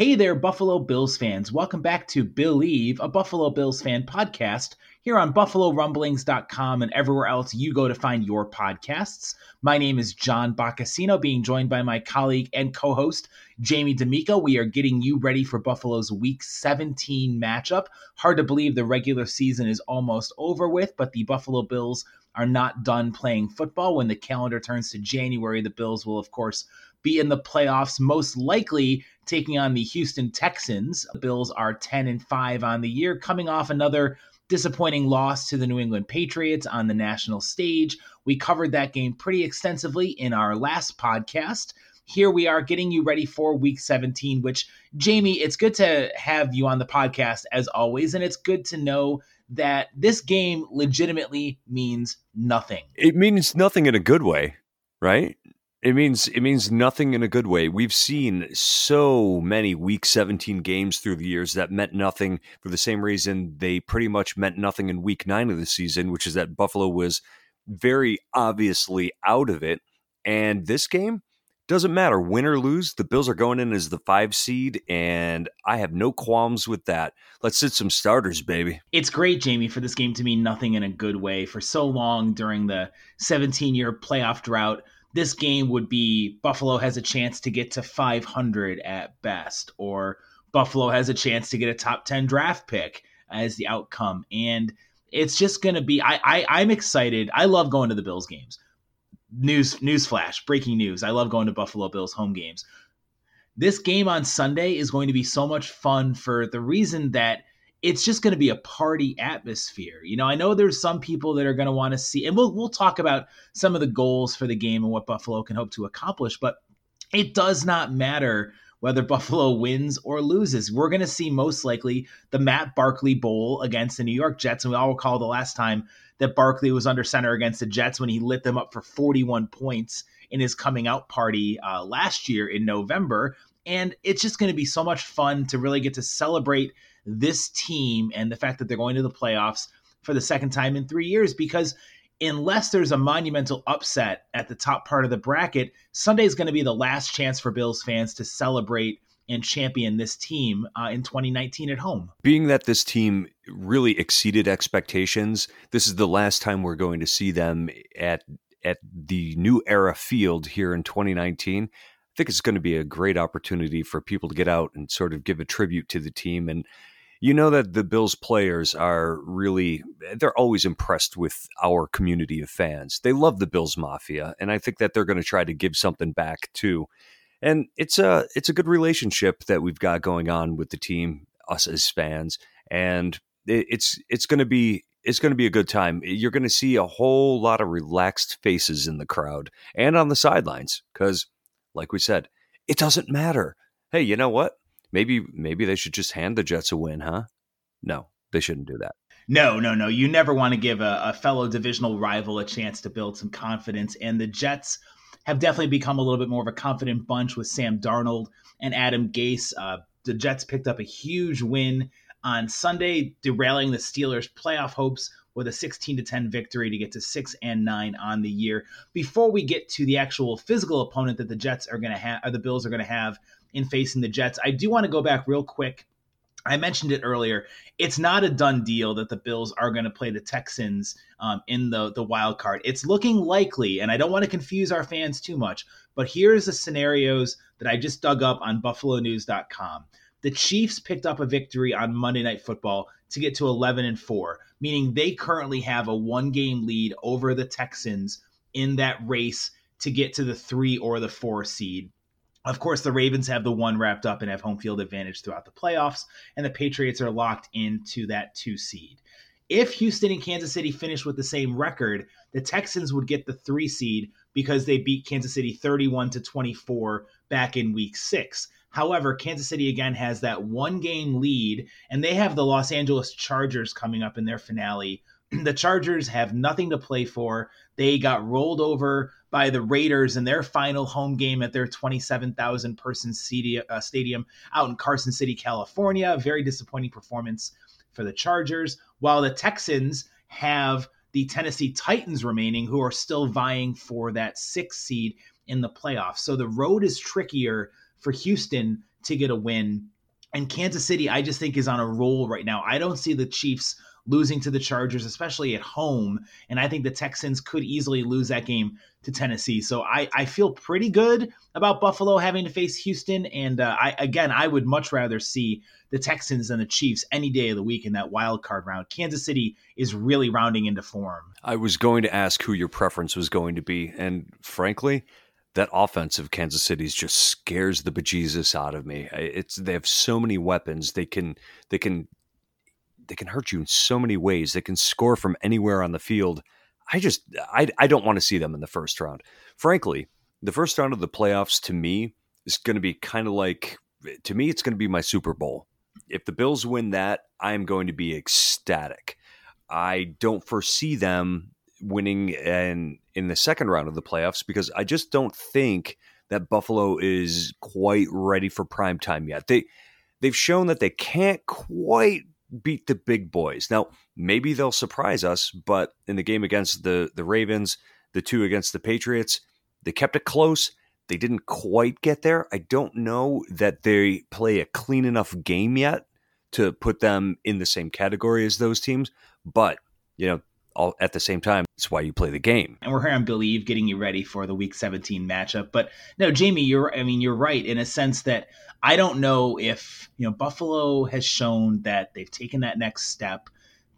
Hey there, Buffalo Bills fans. Welcome back to Believe, a Buffalo Bills fan podcast here on BuffaloRumblings.com and everywhere else you go to find your podcasts. My name is John Boccacino, being joined by my colleague and co host, Jamie D'Amico. We are getting you ready for Buffalo's Week 17 matchup. Hard to believe the regular season is almost over with, but the Buffalo Bills are not done playing football. When the calendar turns to January, the Bills will, of course, be in the playoffs, most likely taking on the Houston Texans. The Bills are 10 and 5 on the year, coming off another disappointing loss to the New England Patriots on the national stage. We covered that game pretty extensively in our last podcast. Here we are getting you ready for week 17, which, Jamie, it's good to have you on the podcast as always. And it's good to know that this game legitimately means nothing. It means nothing in a good way, right? It means it means nothing in a good way. We've seen so many week 17 games through the years that meant nothing for the same reason they pretty much meant nothing in week 9 of the season, which is that Buffalo was very obviously out of it. And this game doesn't matter win or lose, the Bills are going in as the 5 seed and I have no qualms with that. Let's sit some starters, baby. It's great, Jamie, for this game to mean nothing in a good way. For so long during the 17-year playoff drought, this game would be Buffalo has a chance to get to 500 at best, or Buffalo has a chance to get a top 10 draft pick as the outcome. And it's just going to be, I, I, I'm excited. I love going to the Bills games. News, news flash, breaking news. I love going to Buffalo Bills home games. This game on Sunday is going to be so much fun for the reason that it's just going to be a party atmosphere. You know, I know there's some people that are going to want to see, and we'll we'll talk about some of the goals for the game and what Buffalo can hope to accomplish, but it does not matter whether Buffalo wins or loses. We're going to see most likely the Matt Barkley Bowl against the New York Jets, and we all recall the last time that Barkley was under center against the Jets when he lit them up for 41 points in his coming out party uh, last year in November. And it's just going to be so much fun to really get to celebrate this team and the fact that they're going to the playoffs for the second time in three years because unless there's a monumental upset at the top part of the bracket, Sunday is going to be the last chance for Bills fans to celebrate and champion this team uh, in 2019 at home. Being that this team really exceeded expectations, this is the last time we're going to see them at at the new era field here in 2019. I think it's going to be a great opportunity for people to get out and sort of give a tribute to the team and you know that the Bills players are really they're always impressed with our community of fans. They love the Bills Mafia and I think that they're going to try to give something back too. And it's a it's a good relationship that we've got going on with the team us as fans and it's it's going to be it's going to be a good time. You're going to see a whole lot of relaxed faces in the crowd and on the sidelines cuz like we said, it doesn't matter. Hey, you know what? maybe maybe they should just hand the Jets a win, huh? No, they shouldn't do that. No, no, no. You never want to give a, a fellow divisional rival a chance to build some confidence. And the Jets have definitely become a little bit more of a confident bunch with Sam Darnold and Adam Gase. Uh, the Jets picked up a huge win on Sunday, derailing the Steelers' playoff hopes with a 16 to 10 victory to get to 6 and 9 on the year. Before we get to the actual physical opponent that the Jets are going to have or the Bills are going to have in facing the Jets, I do want to go back real quick. I mentioned it earlier. It's not a done deal that the Bills are going to play the Texans um, in the the wild card. It's looking likely, and I don't want to confuse our fans too much. But here's the scenarios that I just dug up on BuffaloNews.com. The Chiefs picked up a victory on Monday Night Football to get to 11 and 4, meaning they currently have a one game lead over the Texans in that race to get to the three or the four seed. Of course, the Ravens have the one wrapped up and have home field advantage throughout the playoffs, and the Patriots are locked into that two seed. If Houston and Kansas City finish with the same record, the Texans would get the three seed because they beat Kansas City 31 to 24 back in week six. However, Kansas City again has that one game lead, and they have the Los Angeles Chargers coming up in their finale. the Chargers have nothing to play for. They got rolled over by the Raiders in their final home game at their 27,000 person uh, stadium out in Carson City, California. Very disappointing performance for the Chargers, while the Texans have the Tennessee Titans remaining, who are still vying for that sixth seed in the playoffs. So the road is trickier for Houston to get a win. And Kansas City, I just think, is on a roll right now. I don't see the Chiefs losing to the Chargers, especially at home. And I think the Texans could easily lose that game to Tennessee. So I, I feel pretty good about Buffalo having to face Houston. And uh, I again, I would much rather see the Texans than the Chiefs any day of the week in that wild card round. Kansas City is really rounding into form. I was going to ask who your preference was going to be. And frankly, that offense of Kansas City's just scares the bejesus out of me. It's they have so many weapons. They can they can they can hurt you in so many ways. They can score from anywhere on the field. I just I I don't want to see them in the first round. Frankly, the first round of the playoffs to me is going to be kind of like to me it's going to be my Super Bowl. If the Bills win that, I'm going to be ecstatic. I don't foresee them winning in in the second round of the playoffs because I just don't think that Buffalo is quite ready for prime time yet. They they've shown that they can't quite beat the big boys. Now, maybe they'll surprise us, but in the game against the the Ravens, the two against the Patriots, they kept it close. They didn't quite get there. I don't know that they play a clean enough game yet to put them in the same category as those teams, but you know, all at the same time. It's why you play the game. And we're here on Believe, getting you ready for the Week 17 matchup. But no, Jamie, you're I mean you're right in a sense that I don't know if you know Buffalo has shown that they've taken that next step.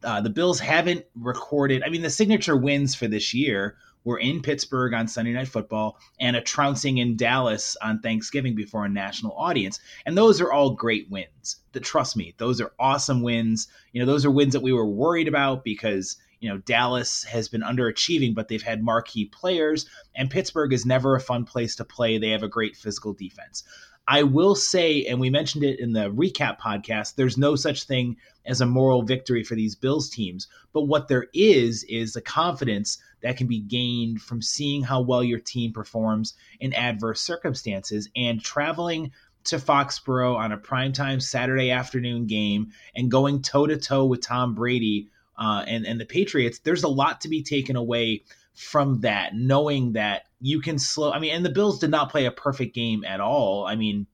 Uh, the Bills haven't recorded. I mean, the signature wins for this year were in Pittsburgh on Sunday Night Football and a trouncing in Dallas on Thanksgiving before a national audience. And those are all great wins. That trust me, those are awesome wins. You know, those are wins that we were worried about because you know, Dallas has been underachieving, but they've had marquee players, and Pittsburgh is never a fun place to play. They have a great physical defense. I will say, and we mentioned it in the recap podcast, there's no such thing as a moral victory for these Bills teams. But what there is, is the confidence that can be gained from seeing how well your team performs in adverse circumstances and traveling to Foxborough on a primetime Saturday afternoon game and going toe to toe with Tom Brady uh, and and the Patriots, there's a lot to be taken away from that, knowing that you can slow. I mean, and the Bills did not play a perfect game at all. I mean,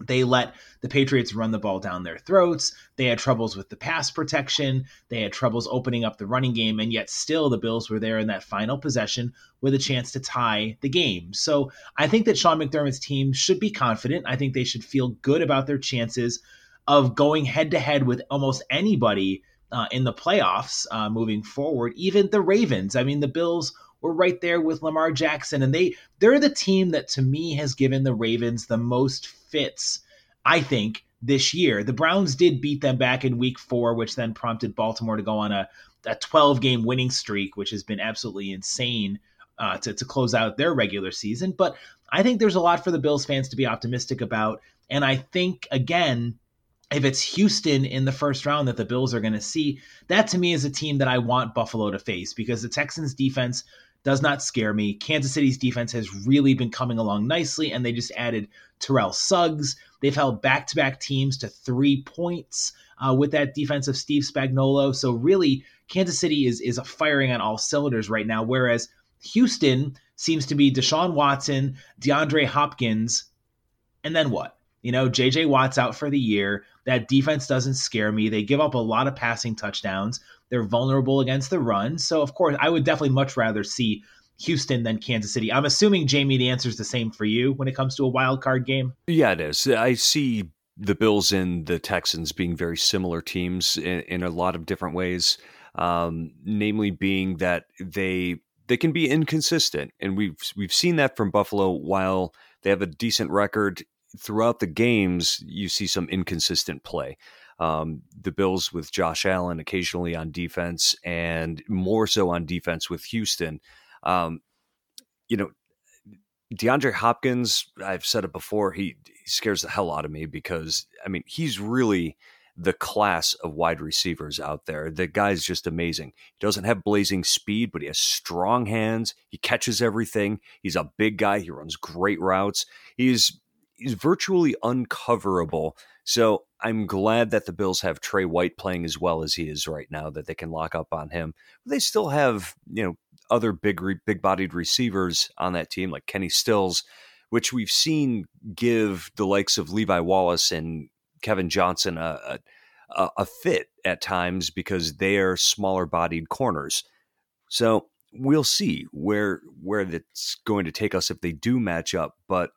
they let the Patriots run the ball down their throats. They had troubles with the pass protection. They had troubles opening up the running game, and yet still the Bills were there in that final possession with a chance to tie the game. So I think that Sean McDermott's team should be confident. I think they should feel good about their chances of going head to head with almost anybody uh, in the playoffs uh, moving forward. Even the Ravens. I mean, the Bills were right there with Lamar Jackson, and they they're the team that to me has given the Ravens the most fits. I think this year. The Browns did beat them back in Week Four, which then prompted Baltimore to go on a a 12 game winning streak, which has been absolutely insane. Uh, to, to close out their regular season. But I think there's a lot for the Bills fans to be optimistic about. And I think, again, if it's Houston in the first round that the Bills are going to see, that to me is a team that I want Buffalo to face because the Texans defense does not scare me. Kansas City's defense has really been coming along nicely, and they just added Terrell Suggs. They've held back to back teams to three points uh, with that defense of Steve Spagnuolo. So, really, Kansas City is, is firing on all cylinders right now, whereas Houston seems to be Deshaun Watson, DeAndre Hopkins, and then what? You know, JJ Watt's out for the year. That defense doesn't scare me. They give up a lot of passing touchdowns. They're vulnerable against the run. So, of course, I would definitely much rather see Houston than Kansas City. I'm assuming, Jamie, the answer is the same for you when it comes to a wild card game. Yeah, it is. I see the Bills and the Texans being very similar teams in, in a lot of different ways. Um, namely, being that they they can be inconsistent, and we've we've seen that from Buffalo. While they have a decent record throughout the games, you see some inconsistent play. Um, the Bills with Josh Allen occasionally on defense, and more so on defense with Houston. Um, you know, DeAndre Hopkins, I've said it before, he, he, scares the hell out of me because, I mean, he's really the class of wide receivers out there. The guy's just amazing. He doesn't have blazing speed, but he has strong hands. He catches everything. He's a big guy. He runs great routes. He's he's virtually uncoverable. So I'm glad that the Bills have Tre White playing as well as he is right now, that they can lock up on him. They still have, you know, other big big bodied receivers on that team like Kenny Stills, which we've seen give the likes of Levi Wallace and Kevin Johnson a, a, a fit at times because they are smaller bodied corners. So we'll see where where that's going to take us if they do match up. But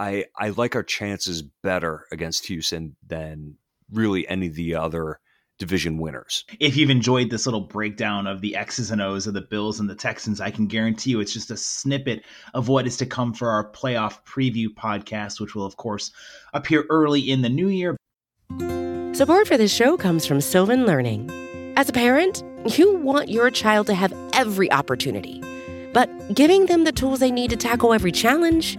I I like our chances better against Houston than really any of the other division winners. If you've enjoyed this little breakdown of the X's and O's of the Bills and the Texans, I can guarantee you it's just a snippet of what is to come for our playoff preview podcast, which will, of course, appear early in the new year. Support for this show comes from Sylvan Learning. As a parent, you want your child to have every opportunity, but giving them the tools they need to tackle every challenge,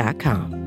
29.com.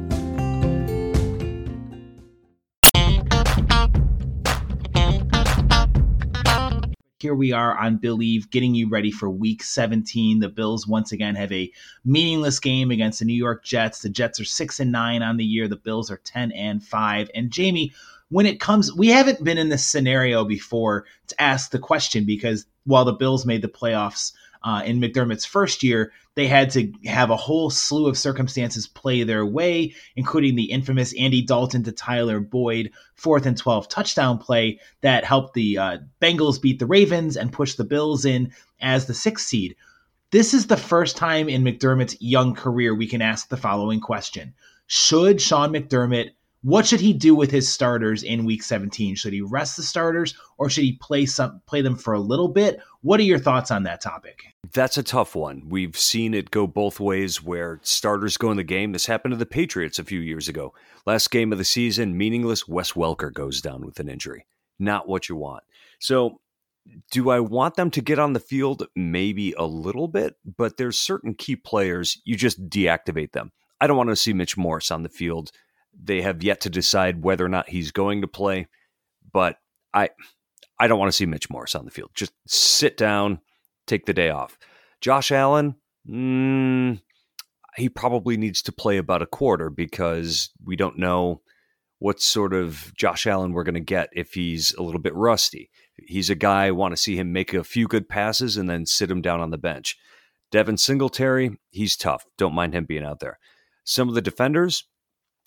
Here we are on Believe, getting you ready for week 17. The Bills once again have a meaningless game against the New York Jets. The Jets are 6 and 9 on the year. The Bills are 10 and 5. And Jamie, when it comes, we haven't been in this scenario before to ask the question because while the Bills made the playoffs uh, in McDermott's first year, they had to have a whole slew of circumstances play their way, including the infamous Andy Dalton to Tyler Boyd fourth and 12 touchdown play that helped the uh, Bengals beat the Ravens and push the Bills in as the sixth seed. This is the first time in McDermott's young career we can ask the following question Should Sean McDermott what should he do with his starters in week 17? Should he rest the starters or should he play some play them for a little bit? What are your thoughts on that topic? That's a tough one. We've seen it go both ways where starters go in the game. This happened to the Patriots a few years ago. Last game of the season, meaningless. Wes Welker goes down with an injury. Not what you want. So, do I want them to get on the field? Maybe a little bit, but there's certain key players you just deactivate them. I don't want to see Mitch Morse on the field they have yet to decide whether or not he's going to play, but I I don't want to see Mitch Morse on the field. Just sit down, take the day off. Josh Allen, mm, he probably needs to play about a quarter because we don't know what sort of Josh Allen we're going to get if he's a little bit rusty. He's a guy I want to see him make a few good passes and then sit him down on the bench. Devin Singletary, he's tough. Don't mind him being out there. Some of the defenders,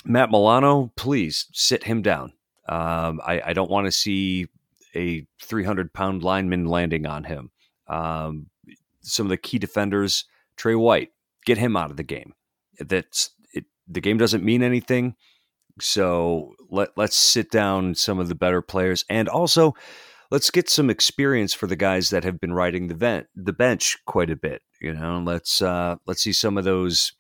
Matt Milano, please sit him down. Um, I, I, don't want to see a 300 pound lineman landing on him. Um, some of the key defenders, Tre White, get him out of the game. That's it, the game doesn't mean anything. So let let's sit down some of the better players, and also let's get some experience for the guys that have been riding the vent the bench quite a bit. You know, let's uh, let's see some of those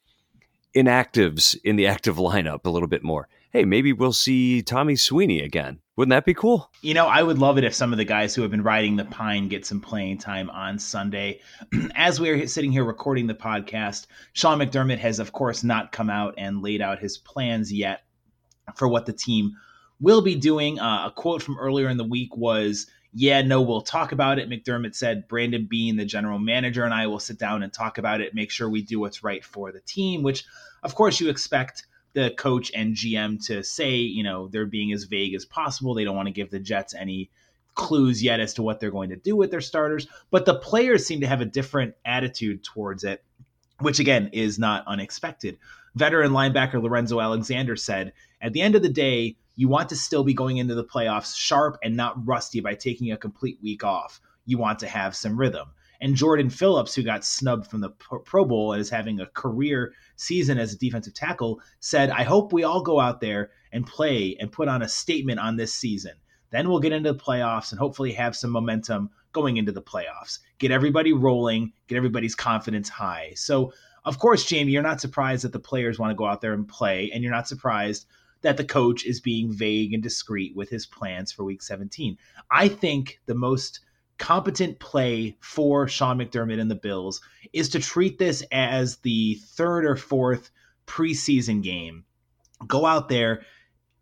inactives in the active lineup a little bit more. Hey, maybe we'll see Tommy Sweeney again. Wouldn't that be cool? You know, I would love it if some of the guys who have been riding the pine get some playing time on Sunday. As we're sitting here recording the podcast, Sean McDermott has, of course, not come out and laid out his plans yet for what the team will be doing. Uh, a quote from earlier in the week was, Yeah, no, we'll talk about it. McDermott said, Brandon Beane, the general manager, and I will sit down and talk about it, make sure we do what's right for the team, which, of course, you expect the coach and GM to say, you know, they're being as vague as possible. They don't want to give the Jets any clues yet as to what they're going to do with their starters, but the players seem to have a different attitude towards it, which again is not unexpected. Veteran linebacker Lorenzo Alexander said, at the end of the day, you want to still be going into the playoffs sharp and not rusty by taking a complete week off. You want to have some rhythm. And Jordan Phillips, who got snubbed from the Pro Bowl and is having a career season as a defensive tackle, said, I hope we all go out there and play and put on a statement on this season. Then we'll get into the playoffs and hopefully have some momentum going into the playoffs. Get everybody rolling, get everybody's confidence high. So, of course, Jamie, you're not surprised that the players want to go out there and play, and you're not surprised that the coach is being vague and discreet with his plans for week 17. I think the most competent play for Sean McDermott and the Bills is to treat this as the third or fourth preseason game. Go out there.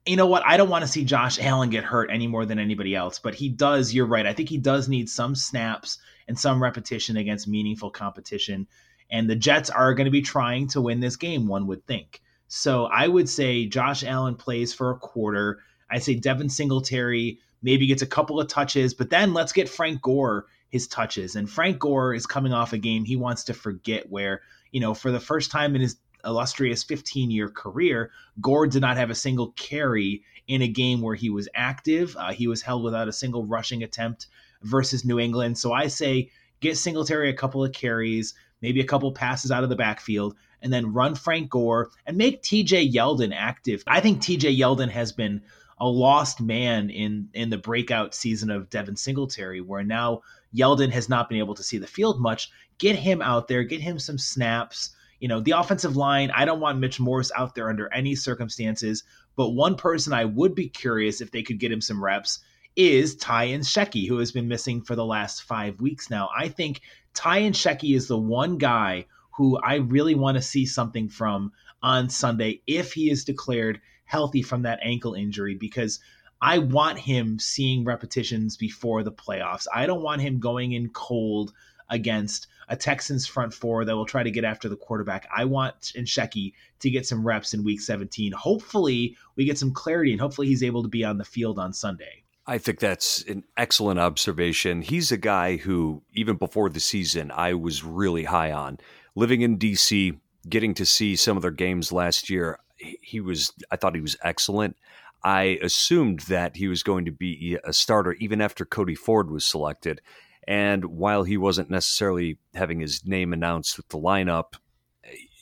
You know what? I don't want to see Josh Allen get hurt any more than anybody else, but he does. You're right. I think he does need some snaps and some repetition against meaningful competition. And the Jets are going to be trying to win this game, one would think. So I would say Josh Allen plays for a quarter. I say Devin Singletary maybe gets a couple of touches, but then let's get Frank Gore his touches. And Frank Gore is coming off a game he wants to forget where, you know, for the first time in his illustrious 15 year career, Gore did not have a single carry in a game where he was active. Uh, he was held without a single rushing attempt versus New England. So I say get Singletary a couple of carries, maybe a couple passes out of the backfield, and then run Frank Gore and make TJ Yeldon active. I think TJ Yeldon has been a lost man in in the breakout season of Devin Singletary, where now Yeldon has not been able to see the field much. Get him out there, get him some snaps. You know, the offensive line, I don't want Mitch Morse out there under any circumstances, but one person I would be curious if they could get him some reps is Ty Nsekhe, who has been missing for the last five weeks now. I think Ty Nsekhe is the one guy who I really want to see something from on Sunday if he is declared healthy from that ankle injury because I want him seeing repetitions before the playoffs. I don't want him going in cold against a Texans front four that will try to get after the quarterback. I want Nsekhe to get some reps in week 17. Hopefully, we get some clarity and hopefully he's able to be on the field on Sunday. I think that's an excellent observation. He's a guy who, even before the season, I was really high on. Living in DC, getting to see some of their games last year, he was I thought he was excellent. I assumed that he was going to be a starter even after Cody Ford was selected. And while he wasn't necessarily having his name announced with the lineup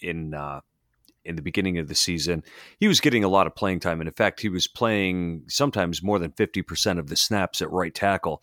in uh, in the beginning of the season, he was getting a lot of playing time. And in fact, he was playing sometimes more than 50% of the snaps at right tackle.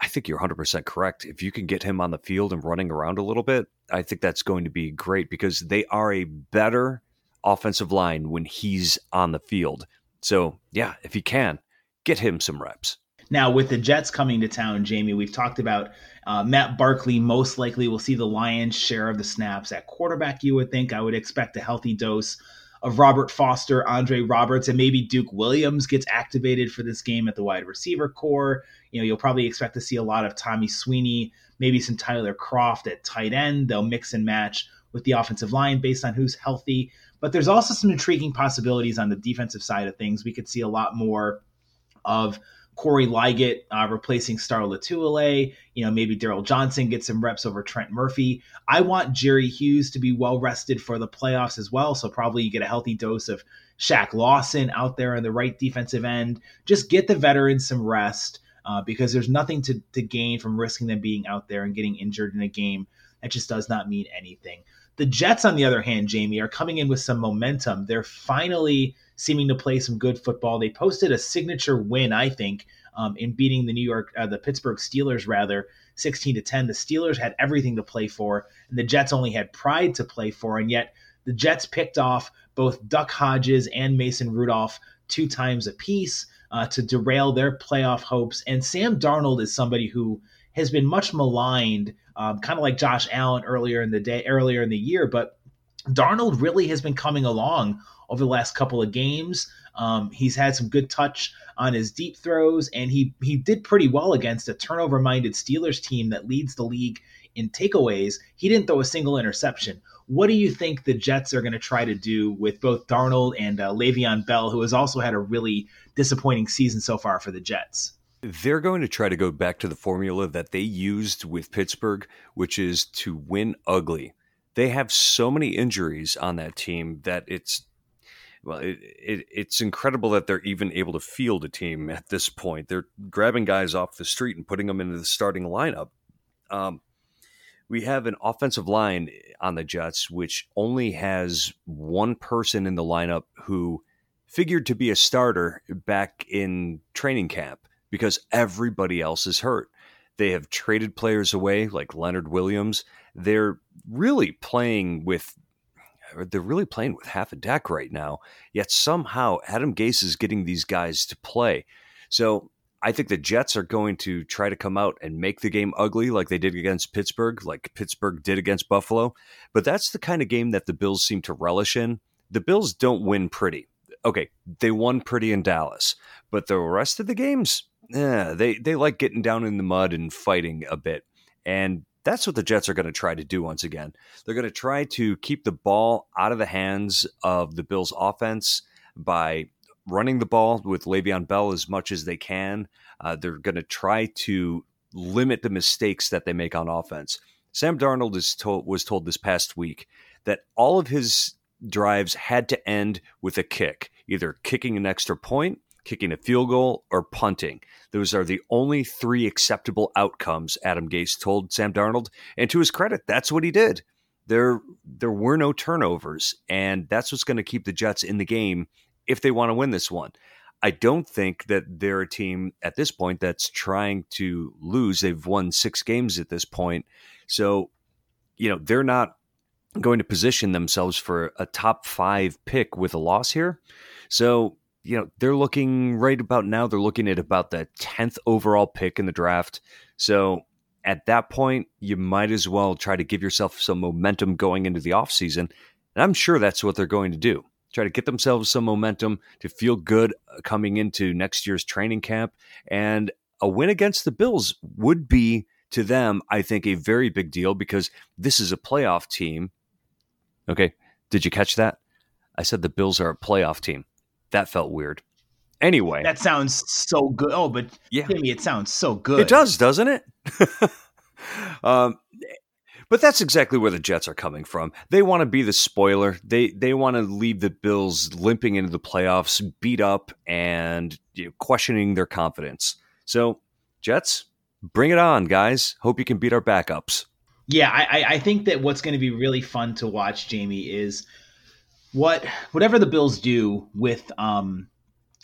I think you're 100% correct. If you can get him on the field and running around a little bit, I think that's going to be great because they are a better offensive line when he's on the field. So, yeah, if he can, get him some reps. Now, with the Jets coming to town, Jamie, we've talked about uh, Matt Barkley most likely will see the lion's share of the snaps at quarterback. You would think I would expect a healthy dose of Robert Foster, Andre Roberts, and maybe Duke Williams gets activated for this game at the wide receiver core. You know, you'll probably expect to see a lot of Tommy Sweeney, maybe some Tyler Kroft at tight end. They'll mix and match with the offensive line based on who's healthy. But there's also some intriguing possibilities on the defensive side of things. We could see a lot more of Corey Liuget uh, replacing Star Lotulelei. You know, maybe Darryl Johnson gets some reps over Trent Murphy. I want Jerry Hughes to be well rested for the playoffs as well. So probably you get a healthy dose of Shaq Lawson out there on the right defensive end. Just get the veterans some rest uh, because there's nothing to, to gain from risking them being out there and getting injured in a game. That just does not mean anything. The Jets, on the other hand, Jamie, are coming in with some momentum. They're finally seeming to play some good football. They posted a signature win, I think, um, in beating the New York, uh, the Pittsburgh Steelers, rather, 16 to 10. The Steelers had everything to play for, and the Jets only had pride to play for, and yet the Jets picked off both Duck Hodges and Mason Rudolph two times apiece uh, to derail their playoff hopes. And Sam Darnold is somebody who has been much maligned, um, kind of like Josh Allen earlier in the day, earlier in the year. But Darnold really has been coming along over the last couple of games. Um, he's had some good touch on his deep throws, and he he did pretty well against a turnover-minded Steelers team that leads the league in takeaways. He didn't throw a single interception. What do you think the Jets are going to try to do with both Darnold and uh, Le'Veon Bell, who has also had a really disappointing season so far for the Jets? They're going to try to go back to the formula that they used with Pittsburgh, which is to win ugly. They have so many injuries on that team that it's well, it, it, it's incredible that they're even able to field a team at this point. They're grabbing guys off the street and putting them into the starting lineup. Um, we have an offensive line eh, on the Jets, which only has one person in the lineup who figured to be a starter back in training camp because everybody else is hurt. They have traded players away like Leonard Williams. They're really playing with they're really playing with half a deck right now. Yet somehow Adam Gase is getting these guys to play. So I think the Jets are going to try to come out and make the game ugly like they did against Pittsburgh, like Pittsburgh did against Buffalo. But that's the kind of game that the Bills seem to relish in. The Bills don't win pretty. Okay, they won pretty in Dallas, but the rest of the games, yeah, they, they like getting down in the mud and fighting a bit. And that's what the Jets are going to try to do once again. They're going to try to keep the ball out of the hands of the Bills' offense by running the ball with Le'Veon Bell as much as they can. Uh, they're going to try to limit the mistakes that they make on offense. Sam Darnold is told, was told this past week that all of his drives had to end with a kick, either kicking an extra point, kicking a field goal, or punting. Those are the only three acceptable outcomes, Adam Gase told Sam Darnold. And to his credit, that's what he did. There, there were no turnovers, and that's what's going to keep the Jets in the game if they want to win this one. I don't think that they're a team at this point that's trying to lose. They've won six games at this point. So, you know, they're not going to position themselves for a top five pick with a loss here. So, you know, they're looking right about now, they're looking at about the 10th overall pick in the draft. So, at that point, you might as well try to give yourself some momentum going into the offseason. And I'm sure that's what they're going to do try to get themselves some momentum to feel good uh, coming into next year's training camp. And a win against the Bills would be to them, I think, a very big deal because this is a playoff team. Okay. Did you catch that? I said the Bills are a playoff team. That felt weird. Anyway, that sounds so good. Oh, but yeah, Jimmy, it sounds so good. It does, doesn't it? um, but that's exactly where the Jets are coming from. They want to be the spoiler. They they want to leave the Bills limping into the playoffs, beat up and you know, questioning their confidence. So, Jets, bring it on, guys. Hope you can beat our backups. Yeah, I, I think that what's going to be really fun to watch, Jamie, is what whatever the Bills do with um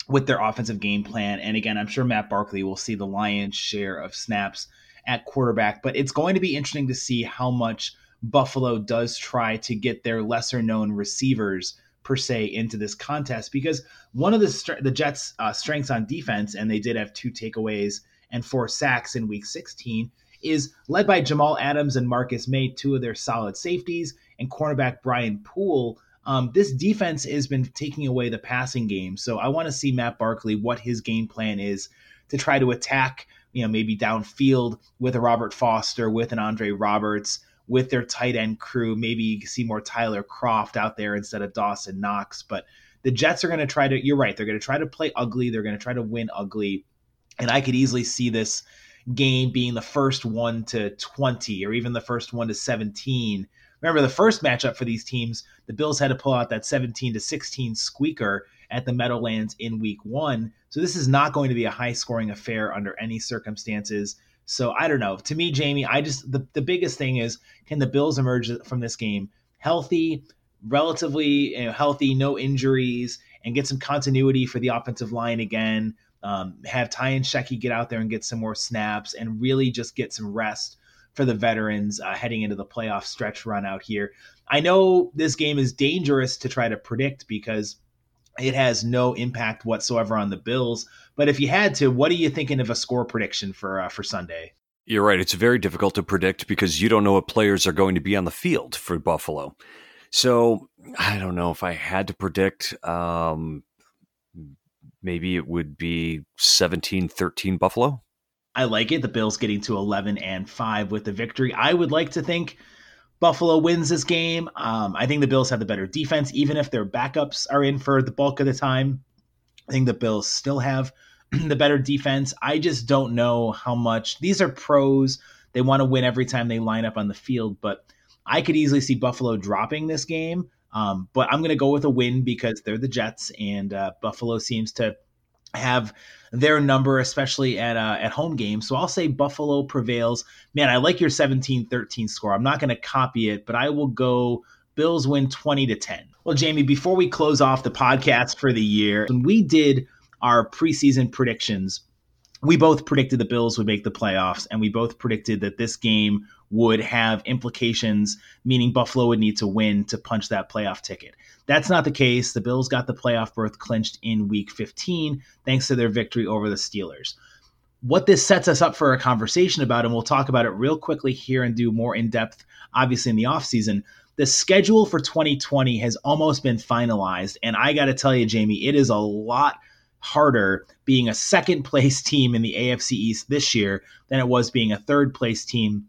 with their offensive game plan. And again, I'm sure Matt Barkley will see the lion's share of snaps at quarterback. But it's going to be interesting to see how much Buffalo does try to get their lesser known receivers per se into this contest because one of the the Jets' uh, strengths on defense, and they did have two takeaways and four sacks in Week 16, is led by Jamal Adams and Marcus Maye, two of their solid safeties, and cornerback Brian Poole. Um, this defense has been taking away the passing game, so I want to see Matt Barkley what his game plan is to try to attack you know, maybe downfield with a Robert Foster, with an Andre Roberts, with their tight end crew. Maybe you see more Tyler Kroft out there instead of Dawson Knox. But the Jets are going to try to, you're right, they're going to try to play ugly. They're going to try to win ugly. And I could easily see this game being the first one to 20 or even the first one to 17. Remember, the first matchup for these teams, the Bills had to pull out that 17 to 16 squeaker at the Meadowlands in week one. So this is not going to be a high scoring affair under any circumstances. So I don't know. To me, Jamie, I just the, the biggest thing is can the Bills emerge from this game healthy, relatively you know, healthy, no injuries, and get some continuity for the offensive line again. Um, have Ty Nsekhe get out there and get some more snaps and really just get some rest for the veterans uh, heading into the playoff stretch run out here. I know this game is dangerous to try to predict because it has no impact whatsoever on the Bills. But if you had to, what are you thinking of a score prediction for uh, for Sunday? You're right. It's very difficult to predict because you don't know what players are going to be on the field for Buffalo. So I don't know if I had to predict. Um, maybe it would be 17 13 Buffalo. I like it. The Bills getting to 11 and 5 with the victory. I would like to think Buffalo wins this game. Um, I think the Bills have the better defense, even if their backups are in for the bulk of the time. I think the Bills still have the better defense. I just don't know how much these are pros. They want to win every time they line up on the field, but I could easily see Buffalo dropping this game. Um, but I'm going to go with a win because they're the Jets, and uh, Buffalo seems to have their number, especially at uh, at home games. So I'll say Buffalo prevails. Man, I like your 17-13 score. I'm not going to copy it, but I will go Bills win 20 to 10. Well, Jamie, before we close off the podcast for the year, when we did our preseason predictions, we both predicted the Bills would make the playoffs, and we both predicted that this game would have implications, meaning Buffalo would need to win to punch that playoff ticket. That's not the case. The Bills got the playoff berth clinched in week 15 thanks to their victory over the Steelers. What this sets us up for a conversation about, and we'll talk about it real quickly here and do more in depth, obviously, in the offseason. The schedule for 2020 has almost been finalized. And I got to tell you, Jamie, it is a lot harder being a second place team in the AFC East this year than it was being a third place team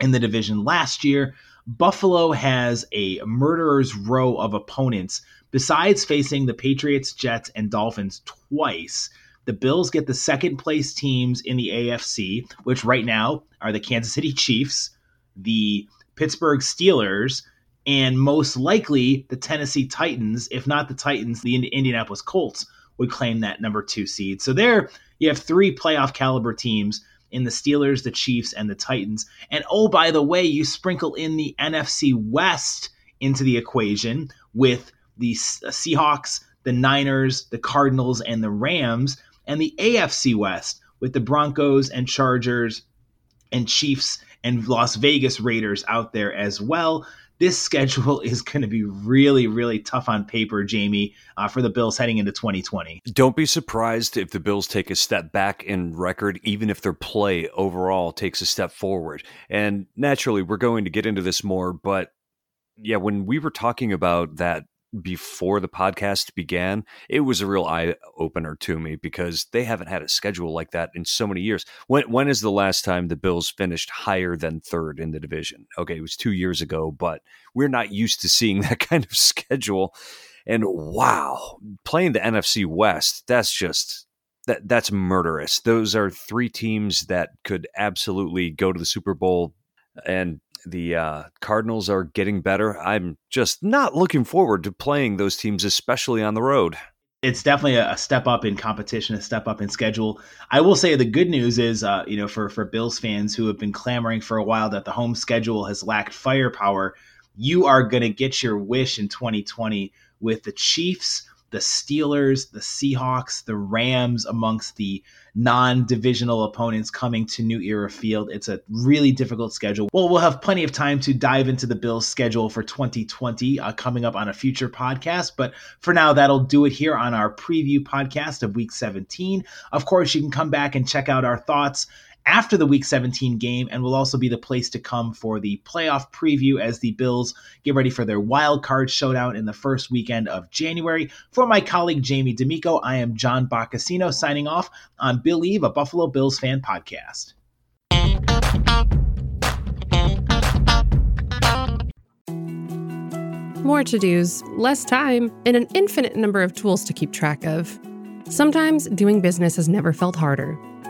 in the division last year. Buffalo has a murderer's row of opponents. Besides facing the Patriots, Jets, and Dolphins twice, the Bills get the second place teams in the AFC, which right now are the Kansas City Chiefs, the Pittsburgh Steelers, and most likely the Tennessee Titans. If not the Titans, the Indianapolis Colts would claim that number two seed. So there you have three playoff caliber teams in the Steelers, the Chiefs, and the Titans. And oh, by the way, you sprinkle in the NFC West into the equation with the uh, Seahawks, the Niners, the Cardinals, and the Rams, and the AFC West with the Broncos and Chargers and Chiefs and Las Vegas Raiders out there as well this schedule is going to be really, really tough on paper, Jamie, uh, for the Bills heading into 2020. Don't be surprised if the Bills take a step back in record, even if their play overall takes a step forward. And naturally, we're going to get into this more, but yeah, when we were talking about that before the podcast began, it was a real eye opener to me because they haven't had a schedule like that in so many years. When when is the last time the Bills finished higher than third in the division? Okay, it was two years ago, but we're not used to seeing that kind of schedule. And wow, playing the NFC West, that's just that that's murderous. Those are three teams that could absolutely go to the Super Bowl and the uh, Cardinals are getting better. I'm just not looking forward to playing those teams, especially on the road. It's definitely a step up in competition, a step up in schedule. I will say the good news is, uh, you know, for for Bills fans who have been clamoring for a while that the home schedule has lacked firepower, you are going to get your wish in 2020 with the Chiefs, the Steelers, the Seahawks, the Rams amongst the non divisional opponents coming to New Era Field. It's a really difficult schedule. Well, we'll have plenty of time to dive into the Bills' schedule for 2020 uh, coming up on a future podcast. But for now, that'll do it here on our preview podcast of week 17. Of course, you can come back and check out our thoughts after the week 17 game and will also be the place to come for the playoff preview as the Bills get ready for their wild card showdown in the first weekend of January. For my colleague Jamie D'Amico, I am John Boccacino signing off on Billieve, a Buffalo Bills fan podcast. More to dos, less time, and an infinite number of tools to keep track of. Sometimes doing business has never felt harder.